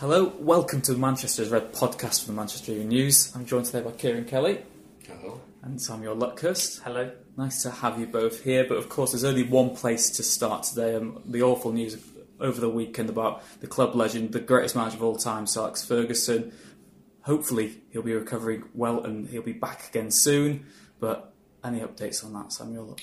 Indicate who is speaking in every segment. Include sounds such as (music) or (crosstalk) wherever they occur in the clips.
Speaker 1: Hello, welcome to Manchester's Red podcast from the Manchester Evening News. I'm joined today by Kieran Kelly.
Speaker 2: Hello.
Speaker 1: And Samuel Luckhurst.
Speaker 3: Hello.
Speaker 1: Nice to have you both here, but of course, there's only one place to start today. Um, the awful news over the weekend about the club legend, the greatest manager of all time, Sir Alex Ferguson. Hopefully, he'll be recovering well and he'll be back again soon. But any updates on that, Samuel?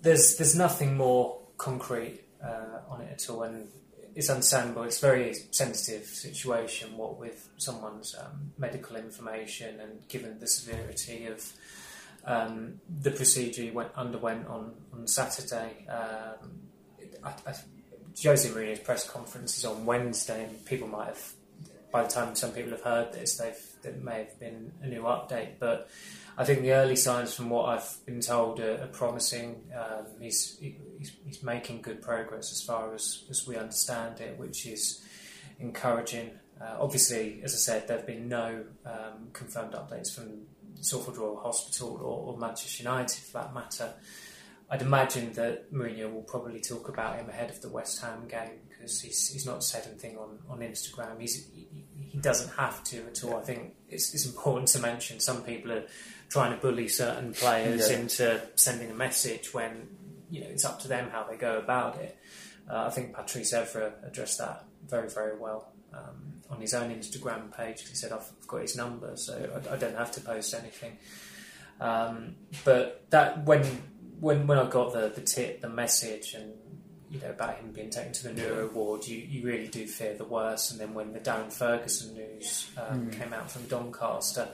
Speaker 3: There's there's nothing more concrete uh, on it at all, and it's understandable. It's a very sensitive situation, what with someone's um, medical information, and given the severity of um, the procedure went, underwent on on Saturday. Um, I, I, Jose Mourinho's press conference is on Wednesday, and people might have, by the time some people have heard this, they've there may have been a new update, but. I think the early signs, from what I've been told, are, are promising. Um, he's, he's, he's making good progress as far as, as we understand it, which is encouraging. Uh, obviously, as I said, there have been no um, confirmed updates from Salford Royal Hospital or, or, Manchester United, for that matter. I'd imagine that Mourinho will probably talk about him ahead of the West Ham game because he's, he's not said anything on, on Instagram. He's, he, he doesn't have to at all. I think it's, it's important to mention some people are trying to bully certain players yeah. into sending a message when you know it's up to them how they go about it. Uh, I think Patrice Evra addressed that very very well um, on his own Instagram page. He said, "I've got his number, so I, I don't have to post anything." Um, but that when when when I got the the tip, the message, and you know about him being taken to the neuro ward, you, you really do fear the worst. And then when the Darren Ferguson news um, mm. came out from Doncaster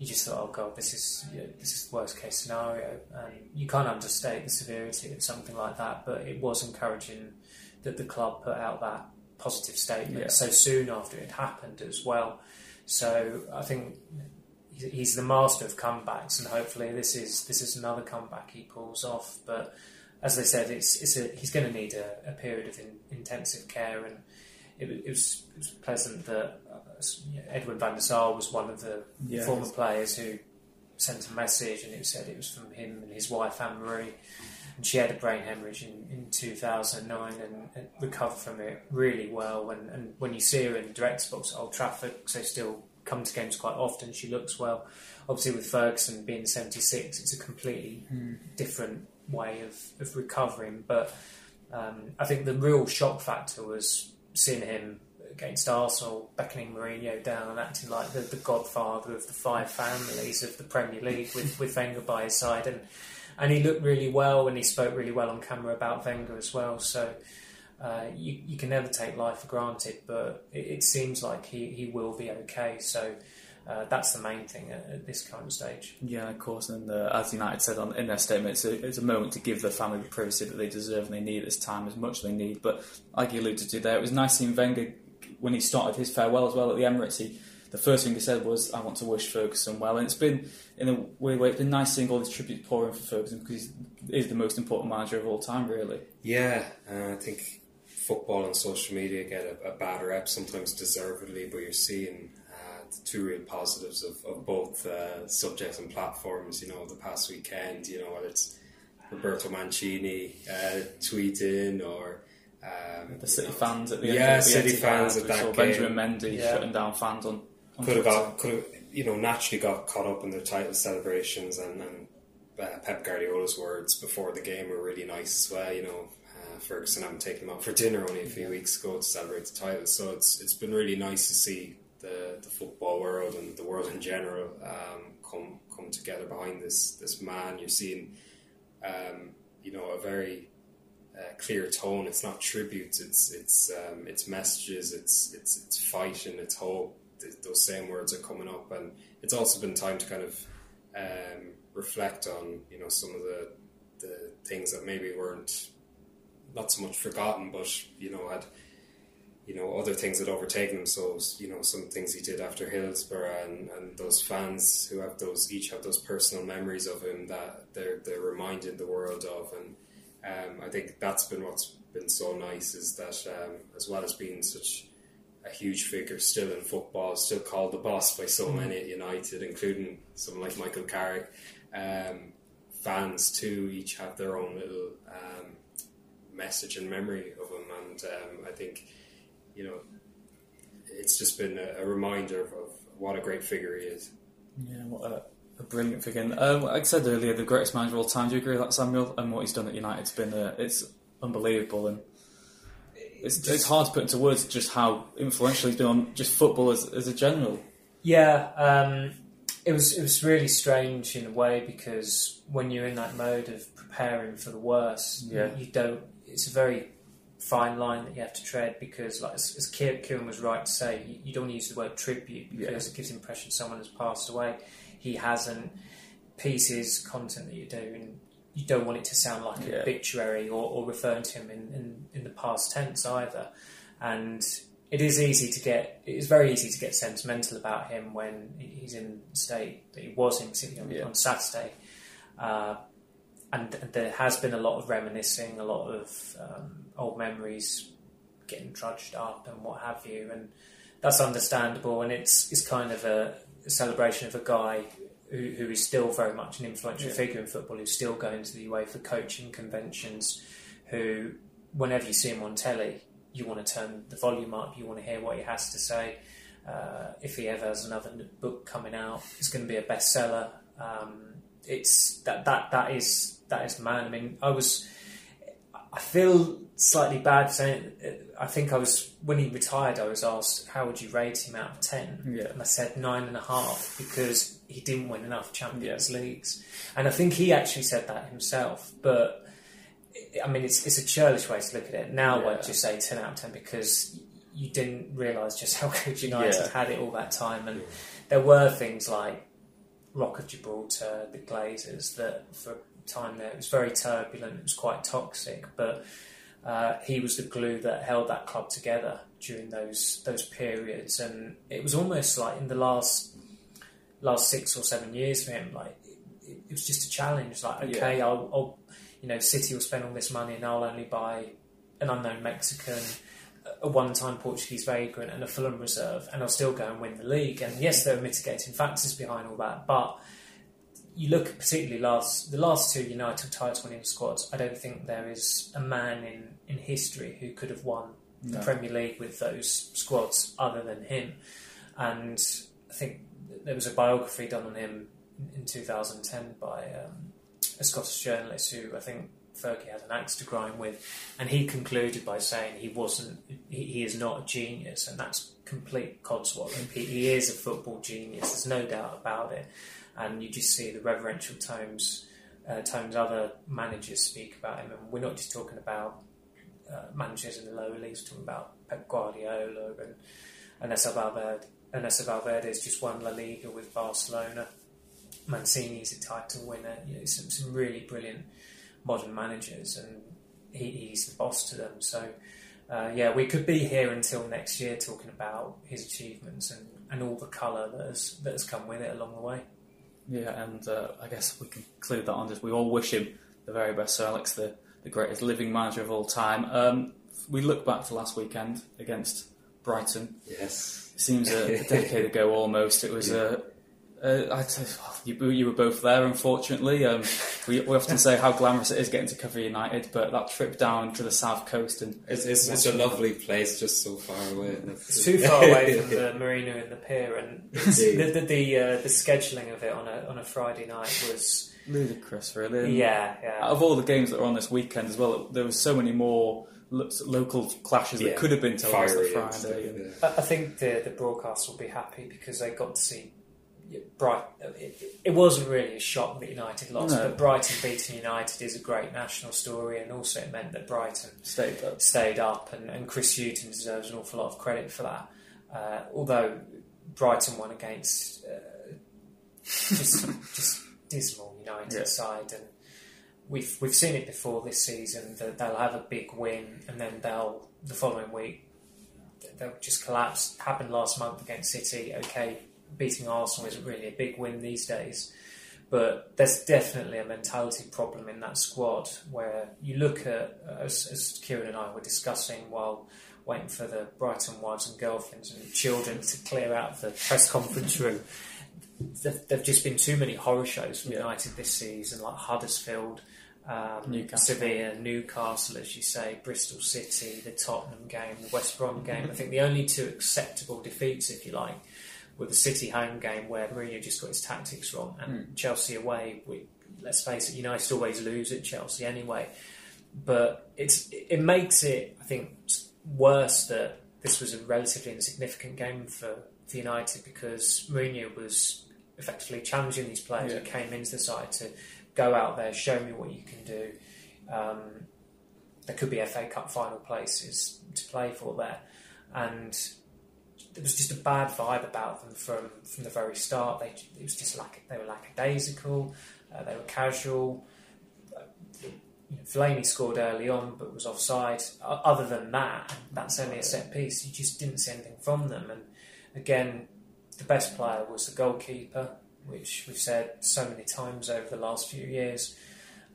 Speaker 3: you just thought, oh god, this is you know, this is the worst case scenario, and you can't understate the severity of something like that. But it was encouraging that the club put out that positive statement yeah. so soon after it happened as well. So I think he's the master of comebacks, and hopefully this is this is another comeback he pulls off. But as they said, it's it's a, he's going to need a, a period of in, intensive care and it, it, was, it was pleasant that uh, Edwin van der Sar was one of the yes. former players who sent a message and it said it was from him and his wife Anne Marie. And she had a brain hemorrhage in, in 2009 and, and recovered from it really well. And, and when you see her in the director's box at Old Trafford, they still come to games quite often, she looks well. Obviously, with Ferguson being 76, it's a completely mm. different way of, of recovering. But um, I think the real shock factor was seeing him against Arsenal, beckoning Mourinho down and acting like the, the godfather of the five families of the Premier League with, with Wenger by his side. And, and he looked really well and he spoke really well on camera about Wenger as well. So uh, you, you can never take life for granted, but it, it seems like he, he will be okay. So uh, that's the main thing at, at, this current stage.
Speaker 1: Yeah, of course. And uh, as United said on, in their statement, it's a, it's a, moment to give the family the privacy that they deserve and they need at this time as much as they need. But like you alluded to there, it was nice seeing Wenger when he started his farewell as well at the Emirates. He, the first thing he said was, "I want to wish Ferguson well," and it's been in a weird way. It's been nice seeing all these tributes pouring for Ferguson because he's the most important manager of all time, really.
Speaker 2: Yeah, uh, I think football and social media get a, a bad rep sometimes deservedly, but you're seeing two real positives of, of both uh, subjects and platforms. You know, the past weekend, you know, whether it's Roberto Mancini uh, tweeting or um,
Speaker 1: the City know, fans at the
Speaker 2: yeah,
Speaker 1: end
Speaker 2: City fans at that
Speaker 1: game. Benjamin Mendy yeah. shutting down fans on. on
Speaker 2: could have got could have you know naturally got caught up in the title celebrations and, and uh, Pep Guardiola's words before the game were really nice as well. You know. Uh, Ferguson having taken him out for dinner only a few weeks ago to celebrate the title, so it's it's been really nice to see the, the football world and the world in general um, come come together behind this this man. You're seeing, um, you know, a very uh, clear tone. It's not tributes. It's it's um, it's messages. It's it's it's fight and it's hope. Those same words are coming up, and it's also been time to kind of um, reflect on you know some of the the things that maybe weren't not so much forgotten, but you know had you know other things had overtaken him. So you know some things he did after Hillsborough and, and those fans who have those each have those personal memories of him that they're they're reminded the world of, and um, I think that's been what's been so nice is that um, as well as being such a huge figure still in football, still called the boss by so many at United, including someone like Michael Carrick. Um, fans too each have their own little um, message and memory of him, and um, I think you know it's just been a, a reminder of, of, what a great figure he is.
Speaker 1: Yeah, what a, a brilliant figure. Um, like I said earlier, the greatest manager of all time. Do you agree with that, Samuel? And what he's done at United's been uh, it's unbelievable and. It's, it's hard to put into words just how influential he's been on just football as, as a general.
Speaker 3: Yeah, um, it was it was really strange in a way because when you're in that mode of preparing for the worst,
Speaker 1: Yeah.
Speaker 3: you, you don't. It's a very fine line that you have to tread because, like as, as Kieran was right to say, you, you don't use the word tribute because it gives the impression someone has passed away. He hasn't. Pieces, content that you're doing, you don't want it to sound like an obituary or, or referring to him in, in, in the past tense either. And it is easy to get it is very easy to get sentimental about him when he's in the state that he was in particularly on,
Speaker 1: Yeah.
Speaker 3: on Saturday. Uh, and there has been a lot of reminiscing, a lot of um, old memories getting trudged up and what have you, and that's understandable. And it's it's kind of a, celebration of a guy who, who is still very much an influential
Speaker 1: Yeah.
Speaker 3: figure in football, who's still going to the UEFA coaching conventions, who whenever you see him on telly, you want to turn the volume up, you want to hear what he has to say. Uh, if he ever has another book coming out, it's going to be a bestseller. Um, it's that that that is that is man. I mean, I was. I feel slightly bad saying. I think I was when he retired. I was asked, "How would you rate him out of 10?
Speaker 1: Yeah.
Speaker 3: and I said nine and a half because he didn't win enough Champions Leagues, and I think he actually said that himself. But I mean, it's it's a churlish way to look at it. Now
Speaker 1: Yeah.
Speaker 3: I'd just say ten out of ten because you didn't realise just how (laughs) good United
Speaker 1: Yeah.
Speaker 3: had it all that time, and there were things like Rock of Gibraltar, the Glazers, that for time there it was very turbulent, it was quite toxic, but uh, he was the glue that held that club together during those those periods, and it was almost like in the last last six or seven years for him, like it, it was just a challenge. Like, okay, I'll, I'll, you know, City will spend all this money, and I'll only buy an unknown Mexican, a one-time Portuguese vagrant, and a Fulham reserve, and I'll still go and win the league. And yes, there are mitigating factors behind all that, but you look particularly last the last two United title winning squads. I don't think there is a man in in history who could have won the Premier League with those squads other than him. And I think there was a biography done on him in, in 2010 by um, a Scottish journalist who I think Fergie had an axe to grind with, and he concluded by saying he wasn't, he, he is not a genius, and that's complete codswallop. He, he is a football genius. There's no doubt about it, and you just see the reverential tones, uh, tones other managers speak about him, and we're not just talking about uh, managers in the lower leagues, we're talking about Pep Guardiola and Ernesto Valverde. Ernesto Valverde has just won La Liga with Barcelona. Mancini's a title winner. You know, some, some really brilliant modern managers, and he, he's the boss to them. So, uh, yeah, we could be here until next year talking about his achievements and, and all the colour that has, that has come with it along the way.
Speaker 1: Yeah, and uh, I guess we can conclude that on this. We all wish him the very best. Sir Alex, the, the greatest living manager of all time. Um, we look back to last weekend against Brighton.
Speaker 2: Yes.
Speaker 1: It seems a, a decade (laughs) ago almost. It was a. Uh, I'd say well, you, you were both there, unfortunately. Um, we, we often say how glamorous it is getting to cover United, but that trip down to the south coast and
Speaker 2: It's, it's, it's a lovely place just so far away.
Speaker 3: It's too far away from the (laughs) marina and the pier, and the the the, uh, the scheduling of it on a on a Friday night was
Speaker 1: ludicrous, really. And
Speaker 3: yeah yeah.
Speaker 1: Out of all the games that were on this weekend as well, there was so many more local clashes that could have been televised
Speaker 2: Fiery
Speaker 1: on
Speaker 2: and stuff,
Speaker 1: Friday. and-
Speaker 2: yeah.
Speaker 3: I I think the the broadcast will be happy because they got to see Bright. It, it wasn't really a shock that United lost,
Speaker 1: No.
Speaker 3: but Brighton beating United is a great national story, and also it meant that Brighton
Speaker 1: Stayed up.
Speaker 3: stayed up, and, and Chris Hughton deserves an awful lot of credit for that. Uh, although Brighton won against uh, just (laughs) just dismal United
Speaker 1: Yeah.
Speaker 3: side, and we've we've seen it before this season that they'll have a big win, and then they'll the following week they'll just collapse. Happened last month against City. Okay, beating Arsenal isn't really a big win these days, but there's definitely a mentality problem in that squad where you look at, as, as Kieran and I were discussing while waiting for the Brighton wives and girlfriends and children to clear out the press conference room. There've, there've just been too many horror shows for United this season, like Huddersfield, um,
Speaker 1: Newcastle.
Speaker 3: Sevilla, Newcastle, as you say, Bristol City, the Tottenham game, the West Brom game. I think the only two acceptable defeats, if you like, were the City home game where Mourinho just got his tactics wrong, and Chelsea away. We, let's face it, United always lose at Chelsea anyway. But it's it makes it, I think, worse that this was a relatively insignificant game for, for United because Mourinho was effectively challenging these players who came into the side to go out there, show me what you can do. Um, there could be FA Cup final places to play for there, and there was just a bad vibe about them from, from the very start. They it was just like they were lackadaisical, uh, they were casual. Uh, you know, Fellaini scored early on, but was offside. Other than that, that's only a set piece. You just didn't see anything from them. And again, the best player was the goalkeeper, which we've said so many times over the last few years.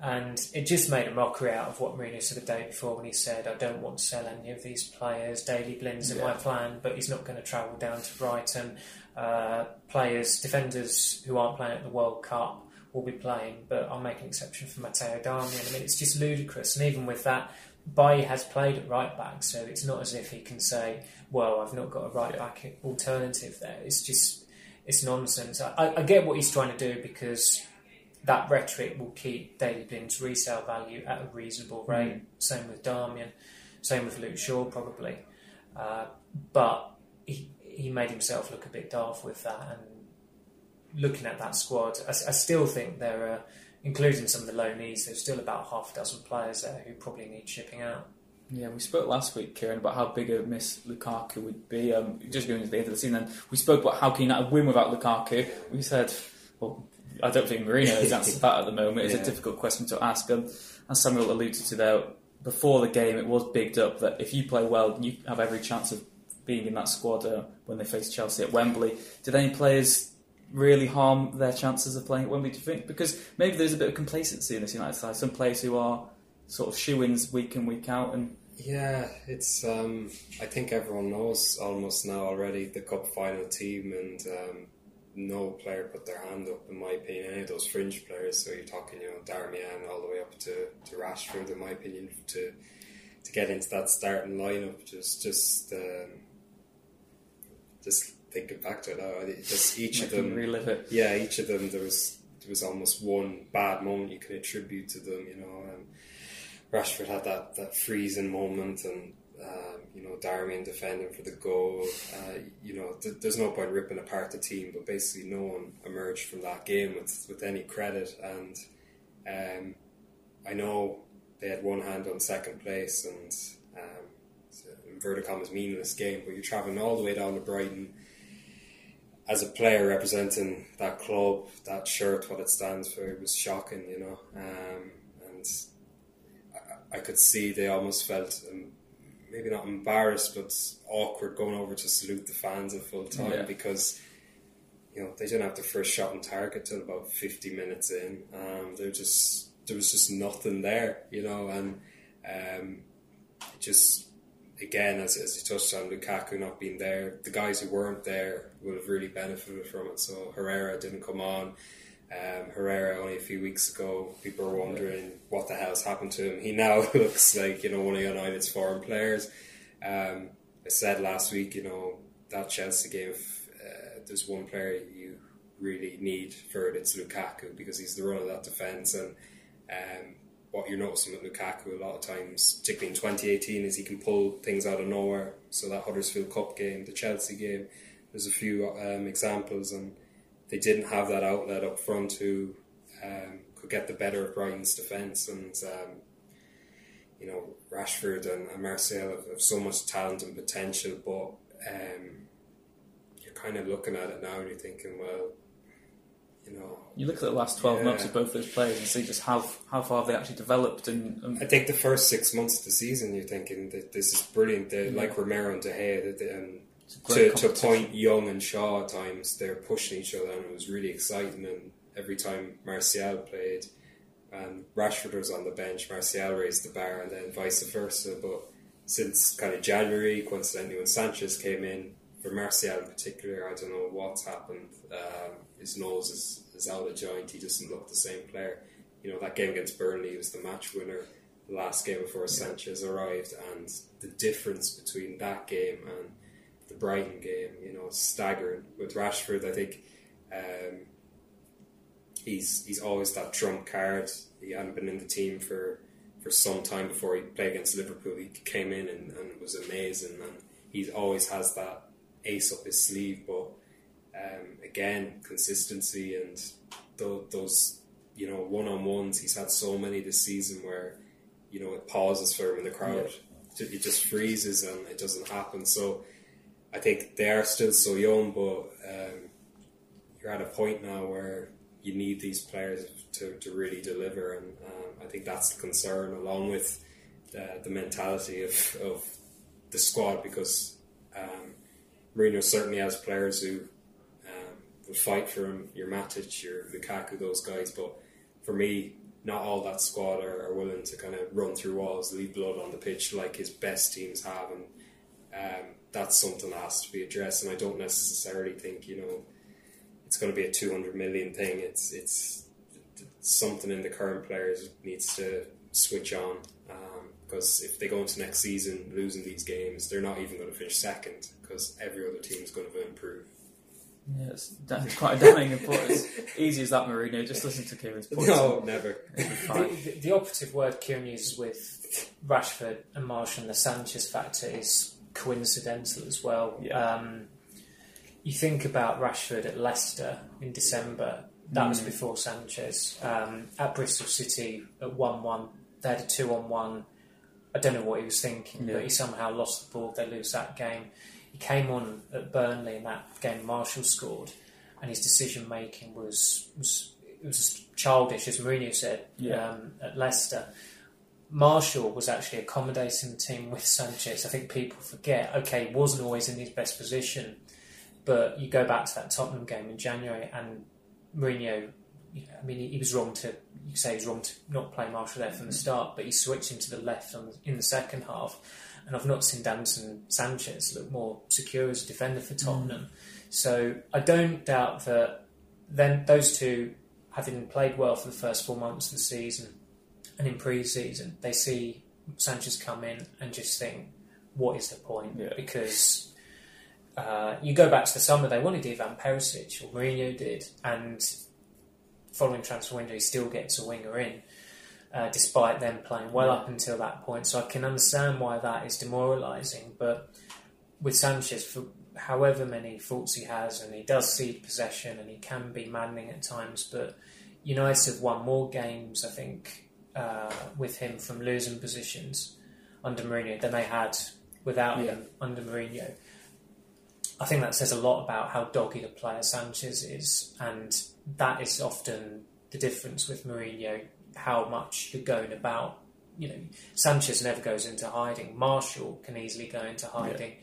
Speaker 3: And it just made a mockery out of what Mourinho said the day before when he said, I don't want to sell any of these players. Daley Blind's in my plan, but he's not going to travel down to Brighton. Uh, players, defenders who aren't playing at the World Cup will be playing, but I'll make an exception for Matteo Darmian. I mean, it's just ludicrous. And even with that, Bailly has played at right back, so it's not as if he can say, well, I've not got a right back alternative there. It's just, it's nonsense. I, I get what he's trying to do because that rhetoric will keep Daley Blind's resale value at a reasonable rate. Same with Darmian, same with Luke Shaw, probably. Uh, but he, he made himself look a bit daft with that. And looking at that squad, I, I still think there are, including some of the loanees, there's still about half a dozen players there who probably need shipping out.
Speaker 1: Yeah, we spoke last week, Kieran, about how big a miss Lukaku would be. Um, just going to the end of the season, then we spoke about how can United win without Lukaku. We said, well, I don't think Mourinho has (laughs) answered that at the moment. It's
Speaker 2: Yeah.
Speaker 1: a difficult question to ask. Um, as Samuel alluded to there, before the game, it was bigged up that if you play well, you have every chance of being in that squad uh, when they face Chelsea at Wembley. Did any players really harm their chances of playing at Wembley, do you think? Because maybe there's a bit of complacency in this United side. Some players who are sort of shoe-ins week in, week out, and
Speaker 2: Yeah, it's. Um, I think everyone knows almost now already the cup final team, and um, no player put their hand up, in my opinion. Any of those fringe players, so you're talking, you know, Darmian all the way up to, to Rashford, in my opinion, to to get into that starting lineup, just just um, just thinking back to it now, just each of
Speaker 1: them relive it.
Speaker 2: yeah, each of them there was there was almost one bad moment you can attribute to them. You know, um, Rashford had that that freezing moment, and um, you know Darmian defending for the goal. Uh, you know, th- there's no point ripping apart the team, but basically no one emerged from that game with with any credit. And um, I know they had one hand on second place, and um, it's a inverted meaningless game, but you're traveling all the way down to Brighton as a player representing that club, that shirt, what it stands for, it was shocking, you know. Um, and I, I could see they almost felt um, maybe not embarrassed, but awkward going over to salute the fans at full time
Speaker 1: Yeah.
Speaker 2: because you know they didn't have the first shot on target till about fifty minutes in. Um, they just there was just nothing there, you know, and um, just again, as, as you touched on, Lukaku not being there, the guys who weren't there would have really benefited from it. So Herrera didn't come on. Um, Herrera only a few weeks ago, people were wondering what the hell's happened to him. He now (laughs) looks like you know one of United's foreign players. Um, I said last week, you know that Chelsea game. If, uh, there's one player you really need for it, it's Lukaku because he's the run of that defence and. Um, what you're noticing with Lukaku a lot of times, particularly in 2018, is he can pull things out of nowhere. So that Huddersfield Cup game, the Chelsea game, there's a few um, examples, and they didn't have that outlet up front who um, could get the better of Brighton's defence. And um, you know, Rashford and, and Martial have, have so much talent and potential, but um, you're kind of looking at it now and you're thinking, well, you know,
Speaker 1: You look at the last twelve
Speaker 2: Yeah.
Speaker 1: months of both those players and see just how how far they actually developed and, and
Speaker 2: I think the first six months of the season, you're thinking that this is brilliant. They,
Speaker 1: Yeah.
Speaker 2: Like Romero and De Gea, that they,
Speaker 1: it's a great
Speaker 2: to, to point Young and Shaw at times, they're pushing each other, and it was really exciting. And every time Martial played, and Rashford was on the bench, Martial raised the bar, and then vice versa. But since kind of January, coincidentally, when Sanchez came in, for Martial in particular, I don't know what's happened. Um, his nose is, is out of joint. He doesn't look the same player. You know that game against Burnley was the match winner. Last game before Sanchez arrived, and the difference between that game and the Brighton game, you know, staggering. With Rashford, I think um, he's he's always that trump card. He hadn't been in the team for, for some time before he played against Liverpool. He came in and, and was amazing, and he always has that ace up his sleeve. But um, again, consistency and tho- those you know one on ones. He's had so many this season where you know it pauses for him in the crowd. It just freezes and it doesn't happen. So I think they are still so young, but um, you're at a point now where you need these players to, to really deliver, and um, I think that's the concern, along with the, the mentality of, of the squad, because um, Mourinho certainly has players who um, will fight for him. Your Matic, your Lukaku, those guys, but for me, not all that squad are, are willing to kind of run through walls, leave blood on the pitch like his best teams have, and um, that's something that has to be addressed. And I don't necessarily think you know it's going to be a 200 million thing. It's it's something in the current players needs to switch on um, because if they go into next season losing these games, they're not even going to finish second because every other team is going to improve.
Speaker 1: Yeah, it's, that- it's quite a damning report. As easy as that, Mourinho. Just listen to Kieran's points.
Speaker 2: No, never.
Speaker 1: It'll be fine.
Speaker 3: The, the, the operative word Kieran uses with Rashford and Marsh and the Sanchez factor is coincidental as well.
Speaker 1: Yeah.
Speaker 3: Um, you think about Rashford at Leicester in December. That was before Sanchez. Um, at Bristol City at one-one, they had a two-on-one. I don't know what he was thinking,
Speaker 1: Yeah.
Speaker 3: but he somehow lost the ball. They lose that game. He came on at Burnley in that game. Martial scored, and his decision making was was it was childish, as Mourinho said
Speaker 1: Yeah.
Speaker 3: um, at Leicester. Martial was actually accommodating the team with Sanchez. I think people forget. Okay, he wasn't always in his best position, but you go back to that Tottenham game in January, and Mourinho. You know, I mean, he, he was wrong to. You say he was wrong to not play Martial there from the mm-hmm. start, but he switched him to the left on, in the second half. And I've not seen Davinson Sanchez look more secure as a defender for mm-hmm. Tottenham. So I don't doubt that then those two, having played well for the first four months of the season and in pre-season, they see Sanchez come in and just think, "What is the point?"
Speaker 1: Yeah.
Speaker 3: Because uh, you go back to the summer, they wanted Ivan Perisic, or Mourinho did, and following transfer window, he still gets a winger in. Uh, despite them playing well up until that point, so I can understand why that is demoralising. But with Sanchez, for however many faults he has, and he does cede possession and he can be maddening at times, but United have won more games, I think, uh, with him from losing positions under Mourinho than they had without him under Mourinho. I think that says a lot about how doggy a player Sanchez is, and that is often the difference with Mourinho. How much you're going about, you know, Sanchez never goes into hiding. Martial can easily go into hiding.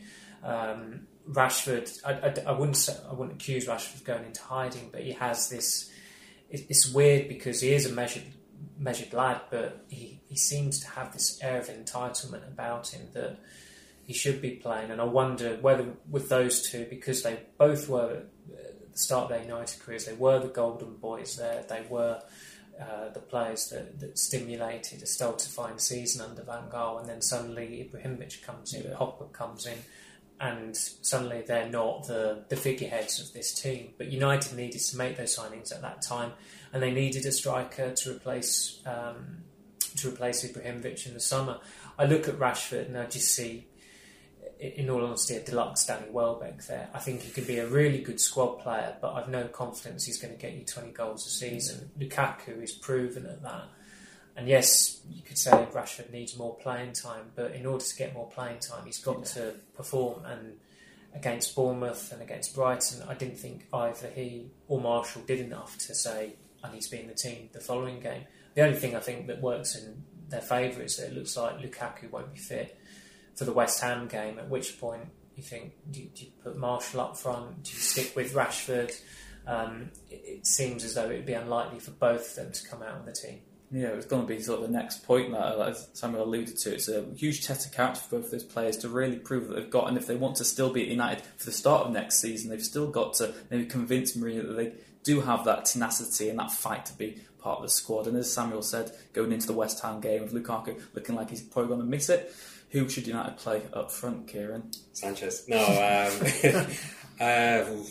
Speaker 3: Um, Rashford, I, I, I wouldn't say, I wouldn't accuse Rashford of going into hiding, but he has this. It, it's weird because he is a measured measured lad, but he, he seems to have this air of entitlement about him that he should be playing. And I wonder whether with those two, because they both were at the start of their United careers, they were the golden boys there. They were uh, the players that, that stimulated a stultifying season under Van Gaal, and then suddenly Ibrahimovic comes in,
Speaker 1: Yeah.
Speaker 3: Pogba comes in, and suddenly they're not the, the figureheads of this team. But United needed to make those signings at that time, and they needed a striker to replace um, to replace Ibrahimovic in the summer. I look at Rashford and I just see, in all honesty, a deluxe Danny Welbeck there. I think he could be a really good squad player, but I've no confidence he's going to get you 20 goals a season. Lukaku is proven at that. And yes, you could say Rashford needs more playing time, but in order to get more playing time, he's got to perform. And against Bournemouth and against Brighton, I didn't think either he or Martial did enough to say I need to be in the team the following game. The only thing I think that works in their favour is that it looks like Lukaku won't be fit for the West Ham game. At which point you think, do you, do you put Martial up front? Do you stick with Rashford? Um, it, it, seems as though it would be unlikely for both of them to come out on the team.
Speaker 1: Yeah, it's going to be sort of the next point that, as Samuel alluded to, it's a huge test of character for both those players to really prove that they've got, and if they want to still be at United for the start of next season, they've still got to maybe convince Mourinho that they do have that tenacity and that fight to be part of the squad. And as Samuel said, going into the West Ham game with Lukaku looking like he's probably going to miss it, who should United play up front, Kieran?
Speaker 2: Sanchez. No, um, (laughs) uh,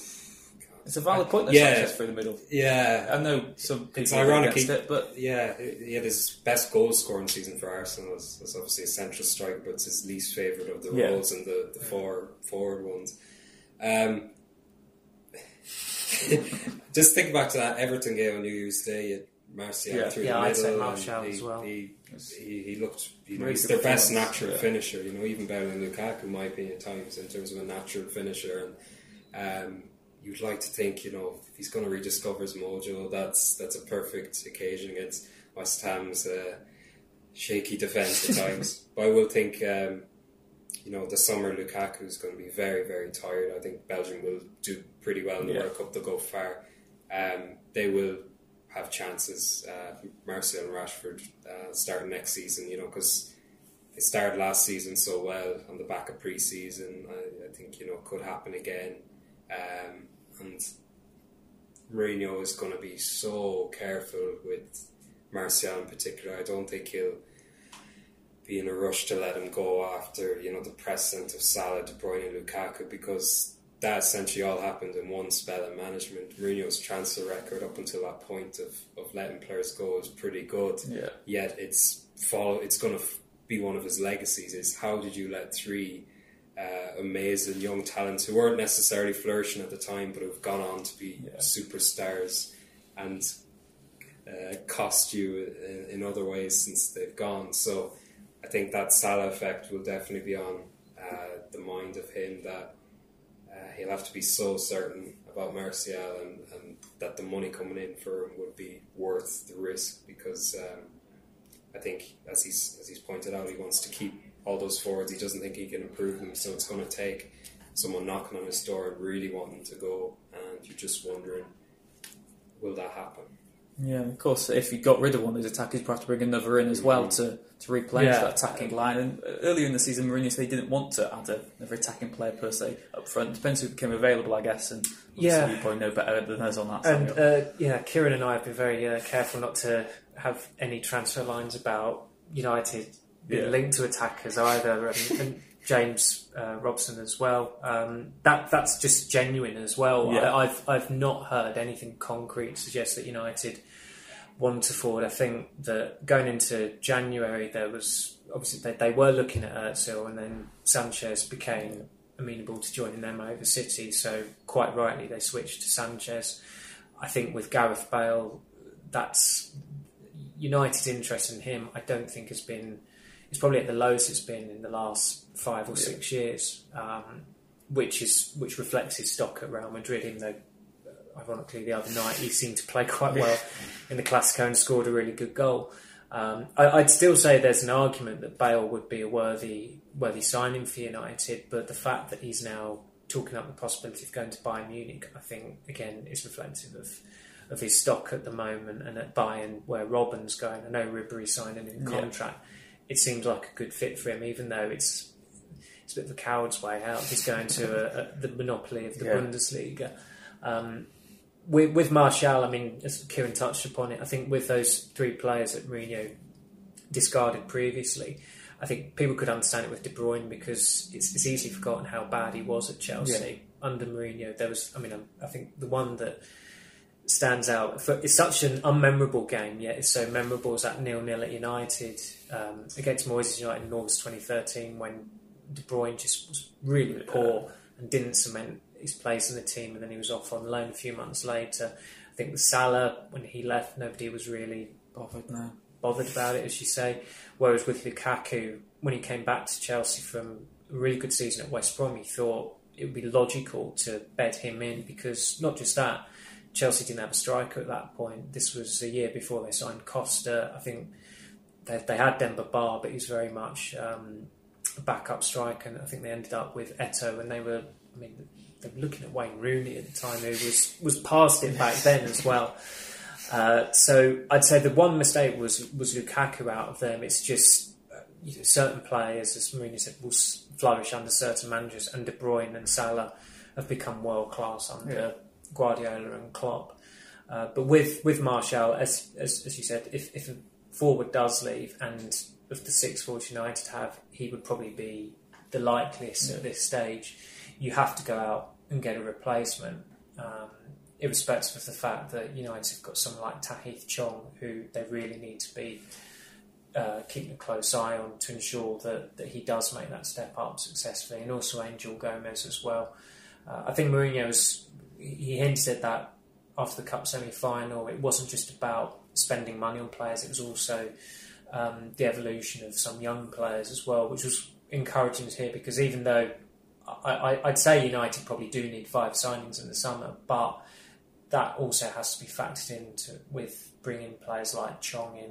Speaker 1: it's a valid point that
Speaker 2: yeah,
Speaker 1: Sanchez through the middle.
Speaker 2: Yeah,
Speaker 1: I know some people
Speaker 2: it's ironic,
Speaker 1: against it, but
Speaker 2: yeah, had his best goal scoring season for Arsenal was, was obviously a central striker, but it's his least favourite of the yeah. roles and the, the four forward ones. Um, (laughs) just think back to that Everton game on New Year's Day. At Martial
Speaker 3: yeah.
Speaker 2: through
Speaker 3: yeah,
Speaker 2: the
Speaker 3: I'd
Speaker 2: middle.
Speaker 3: say Martial
Speaker 2: he,
Speaker 3: as well.
Speaker 2: He, he, he looked, you know, he's their best natural yeah. finisher. You know, even better than Lukaku might be at times in terms of a natural finisher. And um, you'd like to think, you know, if he's going to rediscover his mojo, that's that's a perfect occasion against West Ham's uh, shaky defence at times. (laughs) but I will think, um, you know, the summer Lukaku is going to be very, very tired. I think Belgium will do pretty well in the yeah. World Cup. They'll go far. Um, they will have chances. Uh, Martial and Rashford uh, starting next season, you know, because they started last season so well on the back of pre-season. I, I think you know could happen again. Um, and Mourinho is going to be so careful with Martial in particular. I don't think he'll be in a rush to let him go after you know the precedent of Salah, De Bruyne, and Lukaku because that essentially all happened in one spell of management. Mourinho's transfer record up until that point of, of letting players go is pretty good.
Speaker 1: Yeah.
Speaker 2: Yet it's follow. It's going to be one of his legacies. Is how did you let three uh, amazing young talents who weren't necessarily flourishing at the time, but have gone on to be yeah. superstars and uh, cost you in, in, other ways since they've gone. So I think that Salah effect will definitely be on uh, the mind of him that he'll have to be so certain about Martial and, and, that the money coming in for him would be worth the risk because um, I think, as he's as he's pointed out, he wants to keep all those forwards. He doesn't think he can improve them, so it's going to take someone knocking on his door and really wanting to go, and you're just wondering, will that happen?
Speaker 1: Yeah, of course. If you got rid of one of those attackers, you'd have to bring another in as well to, to replenish yeah. that attacking line. And earlier in the season, Mourinho said he didn't want to add another attacking player per se up front. Depends who became available, I guess. And yeah, you probably know better than us on that.
Speaker 3: And uh, yeah, Kieran and I have been very uh, careful not to have any transfer lines about United being yeah. linked to attackers either. and, and James uh, Robson as well. Um, that that's just genuine as well. Yeah. I, have I've not heard anything concrete suggest that United want to forward. I think that going into January there was obviously they, they were looking at Özil and then Sanchez became amenable to joining them over City. So quite rightly they switched to Sanchez. I think with Gareth Bale, that's United's interest in him. I don't think has been it's probably at the lowest it's been in the last five or six years, um, which is which reflects his stock at Real Madrid. Even though, ironically, the other night he seemed to play quite well (laughs) in the Clasico and scored a really good goal. Um, I, would still say there's an argument that Bale would be a worthy worthy signing for United, but the fact that he's now talking up the possibility of going to Bayern Munich, I think again is reflective of of his stock at the moment and at Bayern where Robben's going. I know Ribery signed an in contract. Yeah it seems like a good fit for him, even though it's it's a bit of a coward's way out. He's going to a, a, the monopoly of the yeah. Bundesliga. Um, with, with Martial, I mean, as Kieran touched upon it, I think with those three players that Mourinho discarded previously, I think people could understand it with De Bruyne because it's, it's easily forgotten how bad he was at Chelsea yeah. under Mourinho. There was, I mean, I think the one that stands out. For, it's such an unmemorable game, yet it's so memorable as that nil nil at United um, against Moyes United in August 2013 when De Bruyne just was really poor and didn't cement his place in the team, and then he was off on loan a few months later. I think with Salah, when he left, nobody was really
Speaker 1: bothered now.
Speaker 3: bothered about it, as you say. Whereas with Lukaku, when he came back to Chelsea from a really good season at West Brom, he thought it would be logical to bed him in because not just that, Chelsea didn't have a striker at that point. This was a year before they signed Costa. I think they, they had Demba Ba, but he was very much um, a backup striker, and I think they ended up with Eto'o, and they were, I mean, they were looking at Wayne Rooney at the time, who was was past it back then as well. Uh, so I'd say the one mistake was was Lukaku out of them. It's just uh, you know, certain players, as Mourinho said, will flourish under certain managers, and De Bruyne and Salah have become world class under yeah. Guardiola and Klopp. Uh, but with with Martial, as, as, as you said, if if a forward does leave, and of the six forwards United have, he would probably be the likeliest at this stage. You have to go out and get a replacement. Um, irrespective of the fact that United have got someone like Tahith Chong, who they really need to be uh, keeping a close eye on to ensure that, that he does make that step up successfully, and also Angel Gomes as well. Uh, I think Mourinho's he hinted that after the cup semi final, it wasn't just about spending money on players; it was also um, the evolution of some young players as well, which was encouraging to hear. Because even though I, would say United probably do need five signings in the summer, but that also has to be factored into with bringing players like Chong in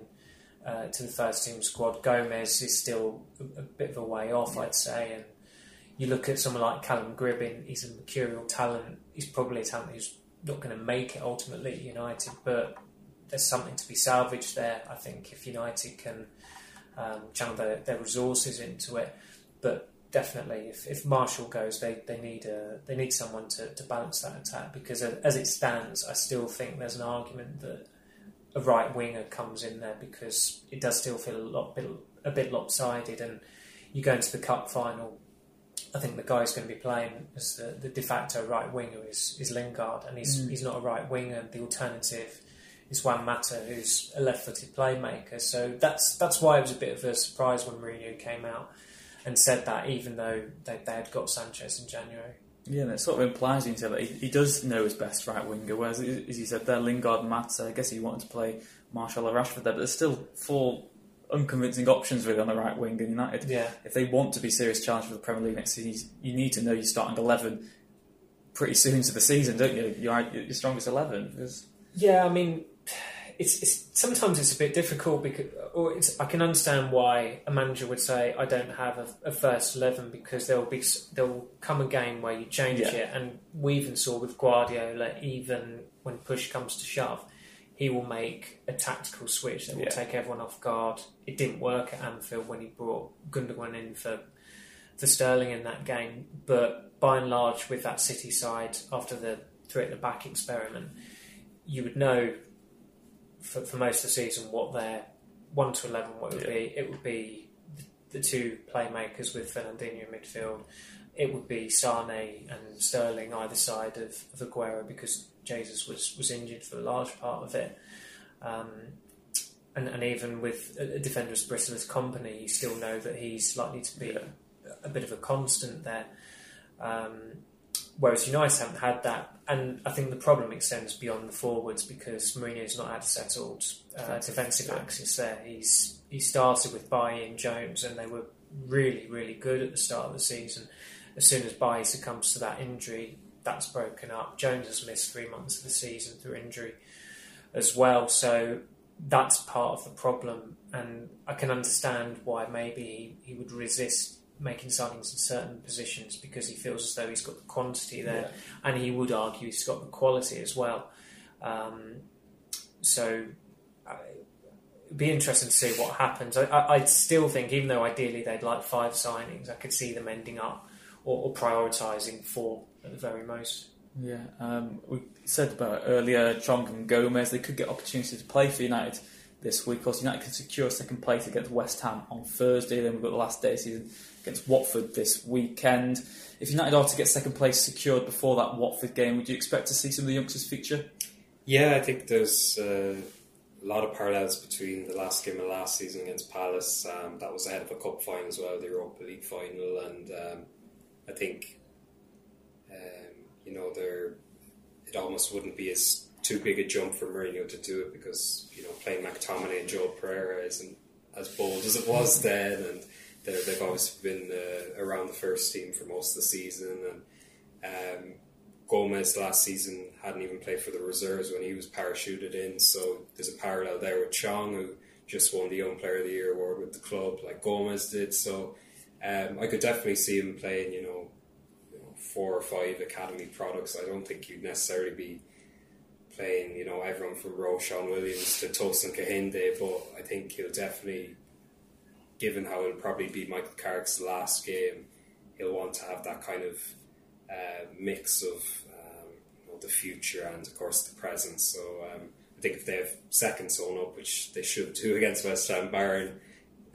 Speaker 3: uh, to the first team squad. Gomes is still a, a bit of a way off, yeah. I'd say, and you look at someone like Callum Gribbin, he's a mercurial talent. He's probably a talent who's not going to make it ultimately at United, but there's something to be salvaged there. I think if United can um, channel their, their resources into it, but definitely, if, if Martial goes, they, they need a they need someone to, to balance that attack because as it stands, I still think there's an argument that a right winger comes in there because it does still feel a lot bit, a bit lopsided. And you go into the cup final, I think the guy who's going to be playing as the, the de facto right winger is, is Lingard, and he's mm. he's not a right winger. The alternative is Juan Mata, who's a left-footed playmaker. So that's that's why it was a bit of a surprise when Mourinho came out and said that even though they, they had got Sanchez in January.
Speaker 1: Yeah, and it sort of implies into that he, he does know his best right winger. Whereas, as you said, there Lingard, Mata. I guess he wanted to play Martial or Rashford there, but there's still four unconvincing options really on the right wing in United.
Speaker 3: Yeah.
Speaker 1: If they want to be serious challenge for the Premier League next season, you need to know you're starting eleven pretty soon into the season, don't you? Your your strongest eleven. Because...
Speaker 3: Yeah, I mean, it's, it's sometimes it's a bit difficult because, or I can understand why a manager would say I don't have a, a first eleven because there will be there will come a game where you change yeah. it, and we even saw with Guardiola, even when push comes to shove, he will make a tactical switch that will yeah. take everyone off guard. It didn't work at Anfield when he brought Gundogan in for for Sterling in that game, but by and large, with that City side after the three at the back experiment, you would know for, for most of the season what their one to eleven what it would yeah. be. It would be the, the two playmakers with Fernandinho in midfield. It would be Sane and Sterling either side of, of Aguero because Jesus was, was injured for a large part of it. Um, and, and even with a defender as brittle as Kompany, you still know that he's likely to be yeah. a, a, bit of a constant there. Um, whereas United haven't had that, and I think the problem extends beyond the forwards because Mourinho's not had a settled uh, defensive axis there. He's he started with Bailly and Jones, and they were really really good at the start of the season. As soon as Bailly succumbs to that injury, that's broken up. Jones has missed three months of the season through injury as well, so that's part of the problem. And I can understand why maybe he, he would resist making signings in certain positions because he feels as though he's got the quantity there, yeah. and he would argue he's got the quality as well. Um, so it'd be interesting to see what happens. I, I, I, still think, even though ideally they'd like five signings, I could see them ending up or, or prioritising four at the very most.
Speaker 1: Yeah, um, we said about earlier, Chong and Gomes, they could get opportunity to play for United this week. Of course, United can secure second place against West Ham on Thursday. Then we've got the last day of the season against Watford this weekend. If United are to get second place secured before that Watford game, would you expect to see some of the youngsters feature?
Speaker 2: Yeah, I think there's uh, a lot of parallels between the last game of last season against Palace. Um, that was ahead of a cup final as well, the Europa League final, and um, I think you know there it almost wouldn't be as too big a jump for Mourinho to do it because you know playing McTominay and Joel Pereira isn't as bold as it was then, and they've obviously been uh, around the first team for most of the season, and Um, Gomes last season hadn't even played for the reserves when he was parachuted in, so there's a parallel there with Chong, who just won the Young Player of the Year award with the club, like Gomes did. So um, I could definitely see him playing, you know, four or five academy products. I don't think you'd necessarily be playing, you know, everyone from Ro-Shaun Williams to Tosin Kehinde, but I think he'll definitely, given how it'll probably be Michael Carrick's last game, he'll want to have that kind of uh, mix of um, you know, the future and, of course, the present. So um, I think if they have second zone up, which they should do (laughs) against West Ham, barring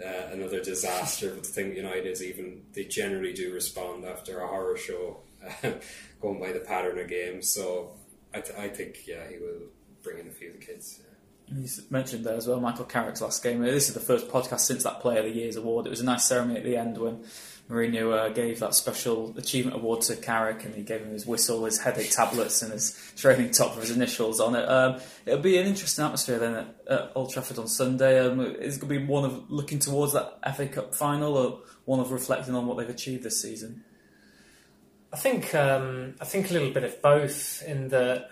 Speaker 2: uh, another disaster. but the thing with United is even they generally do respond after a horror show, (laughs) going by the pattern of games. So I, th- I think yeah, he will bring in a few of the kids.
Speaker 1: You mentioned there as well Michael Carrick's last game. This is the first podcast since that Player of the Year's award. It was a nice ceremony at the end when Mourinho uh, gave that special achievement award to Carrick and he gave him his whistle, his headache tablets, and his training top with his initials on it. Um, it'll be an interesting atmosphere then at, at Old Trafford on Sunday. Um, is it going to be one of looking towards that FA Cup final or one of reflecting on what they've achieved this season?
Speaker 3: I think um, I think a little bit of both. In the,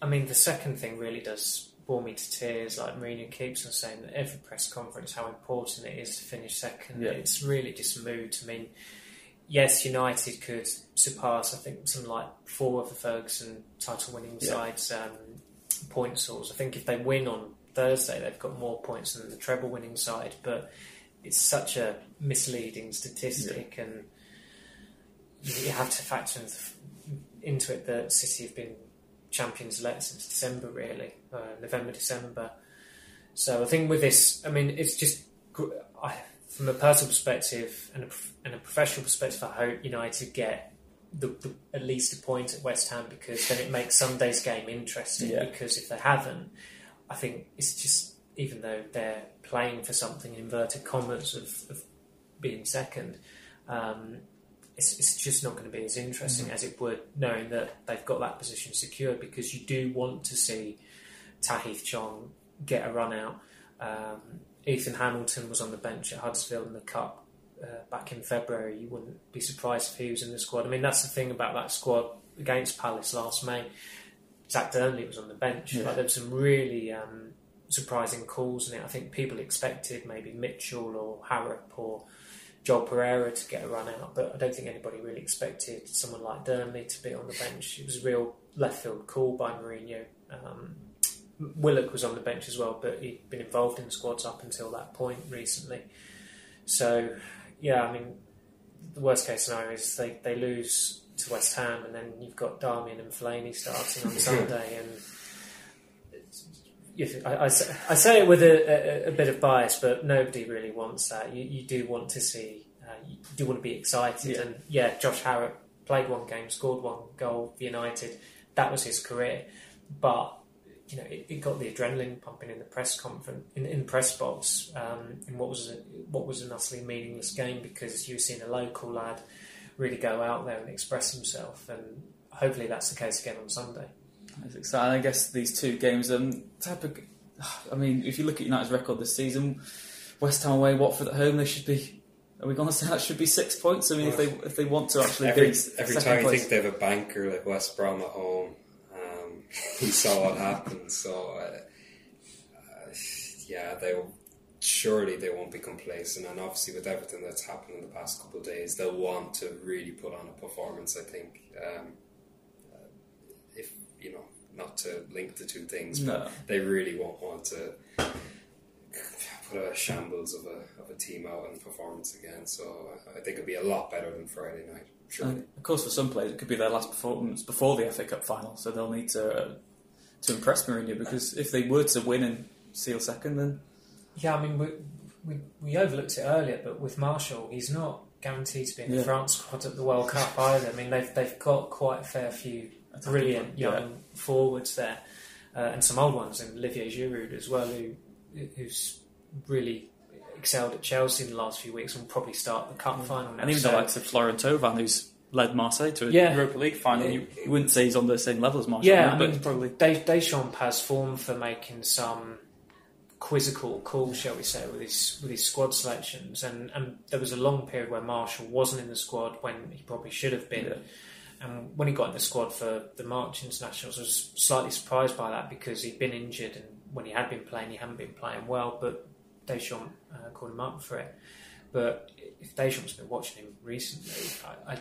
Speaker 3: I mean, the second thing really does bore me to tears. Like Mourinho keeps on saying that every press conference how important it is to finish second.
Speaker 1: Yeah.
Speaker 3: It's really just moved. I mean, yes, United could surpass. I think something like four of the Ferguson title-winning
Speaker 1: Yeah.
Speaker 3: sides um, point source. I think if they win on Thursday, they've got more points than the treble-winning side. But it's such a misleading statistic, and you you have to factor into it that City have been champions elect since December, really, uh, November, December. So I think with this, I mean, it's just I, from a personal perspective and a, and a professional perspective. I hope United get the, the, at least a point at West Ham because then it makes Sunday's game interesting.
Speaker 1: Yeah.
Speaker 3: Because if they haven't, I think it's just even though they're playing for something in inverted commas of, of being second. Um, it's, it's just not going to be as interesting as it would knowing that they've got that position secured because you do want to see Tahith Chong get a run out. Um, Ethan Hamilton was on the bench at Huddersfield in the Cup uh, back in February. You wouldn't be surprised if he was in the squad. I mean, that's the thing about that squad against Palace last May. Zach Dearnley was on the bench.
Speaker 1: Yeah.
Speaker 3: Like, there were some really um, surprising calls in it. I think people expected maybe Mitchell or Harrop or Joel Pereira to get a run out, but I don't think anybody really expected someone like Dearnley to be on the bench. It was a real left field call by Mourinho. Um, Willock was on the bench as well, but he'd been involved in the squads up until that point recently. So, yeah, I mean, the worst case scenario is they, they lose to West Ham, and then you've got Darmian and Fellaini starting on (laughs) Sunday, and if- I, I say- I say it with a, a, a bit of bias, but nobody really wants that. You, you do want to see, uh, you do want to be excited,
Speaker 1: Yeah.
Speaker 3: and yeah, Josh Harrop played one game, scored one goal for United. That was his career, but you know, it, it got the adrenaline pumping in the press conference, in, in the press box, um, in what was a, what was an utterly meaningless game because you were seeing a local lad really go out there and express himself, and hopefully that's the case again on Sunday.
Speaker 1: It's exciting. I guess these two games, um, type of, I mean, if you look at United's record this season, West Ham away, Watford at home, they should be. Are we going to say that should be six points? I mean, if they if they want to actually
Speaker 2: Every,
Speaker 1: beat
Speaker 2: every time you think they have a banker like West Brom at home, um, we saw what happened. So, uh, uh, yeah, they will, surely they won't be complacent. And obviously, with everything that's happened in the past couple of days, they'll want to really put on a performance. I think, um, you know, not to link the two things,
Speaker 1: No.
Speaker 2: but they really won't want to put a shambles of a of a team out in performance again. So I- I think it'll be a lot better than Friday night. Surely.
Speaker 1: And of course, for some players, it could be their last performance before the FA Cup final, so they'll need to uh, to impress Mourinho because if they were to win and seal second, then
Speaker 3: Yeah, I mean, we, we, we overlooked it earlier, but with Martial, he's not guaranteed to be in
Speaker 1: Yeah.
Speaker 3: the France squad at the World Cup either. I mean, they've, they've got quite a fair few brilliant
Speaker 1: Yeah.
Speaker 3: young forwards there, uh, and some old ones, and Olivier Giroud as well, who who's really excelled at Chelsea in the last few weeks and will probably start the cup final now.
Speaker 1: and even
Speaker 3: So-
Speaker 1: the likes of Florent Thauvin, who's led Marseille to a
Speaker 3: Yeah.
Speaker 1: Europa League final, you, you wouldn't say he's on the same level as Martial,
Speaker 3: Yeah, I mean,
Speaker 1: probably
Speaker 3: Des- Deschamps has form for making some quizzical calls, shall we say, with his with his squad selections. And, and there was a long period where Martial wasn't in the squad when he probably should have been.
Speaker 1: Yeah.
Speaker 3: And when he got in the squad for the March internationals, I was slightly surprised by that because he'd been injured, and when he had been playing, he hadn't been playing well. But Deschamps uh, called him up for it. But if Deschamps has been watching him recently, I, I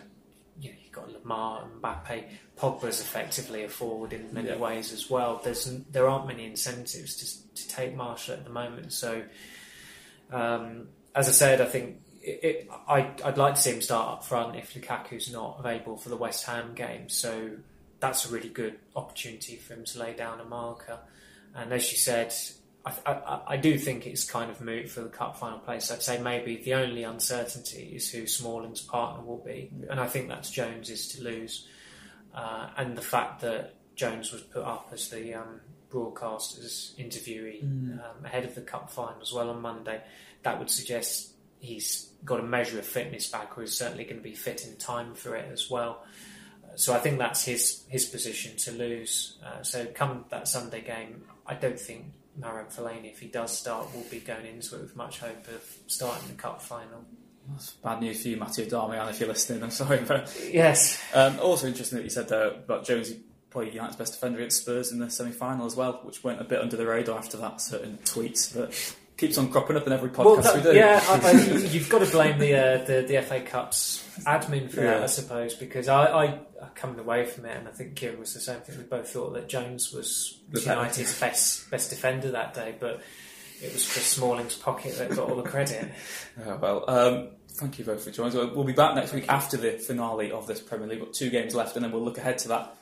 Speaker 3: you know, you've got Lemar and Mbappe. Pogba's effectively a forward in many
Speaker 1: Yeah.
Speaker 3: ways as well. There's there aren't many incentives to, to take Martial at the moment. So, um, as I said, I think it, I, I'd like to see him start up front if Lukaku's not available for the West Ham game. So that's a really good opportunity for him to lay down a marker. And as you said, I, I, I do think it's kind of moot for the cup final place. I'd say maybe the only uncertainty is who Smalling's partner will be, and I think that's Jones's to lose. Uh, and the fact that Jones was put up as the um, broadcaster's interviewee um, ahead of the cup final as well on Monday, that would suggest he's got a measure of fitness back, or is certainly going to be fit in time for it as well. Uh, So I think that's his his position to lose. Uh, so come that Sunday game, I don't think Marouane Fellaini, if he does start, will be going into it with much hope of starting the cup final.
Speaker 1: That's bad news for you, Matteo Darmian, if you're listening. I'm sorry. But,
Speaker 3: Yes,
Speaker 1: um, also interesting that you said there about Jones, he probably United's best defender against Spurs in the semi final as well, which went a bit under the radar after that certain tweets. But keeps on cropping up in every podcast
Speaker 3: well,
Speaker 1: we do.
Speaker 3: yeah, I, I, (laughs) you've got to blame the, uh, the the FA Cup's admin for that, I suppose, because I, I, I coming away from it, and I think Kieran was the same thing. We both thought that Jones was
Speaker 1: The.
Speaker 3: United's best best defender that day, but it was Chris Smalling's pocket that got all the credit.
Speaker 1: Yeah, (laughs) well, um, thank you both for joining us. We'll be back next week after the finale of this Premier League. We've got two games left, and then we'll look ahead to that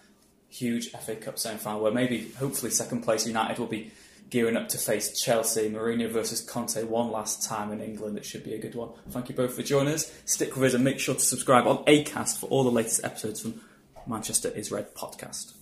Speaker 1: huge FA Cup semi final where maybe, hopefully, second place United will be gearing up to face Chelsea. Mourinho versus Conte one last time in England. It should be a good one. Thank you both for joining us. Stick with us and make sure to subscribe on ACAST for all the latest episodes from Manchester is Red podcast.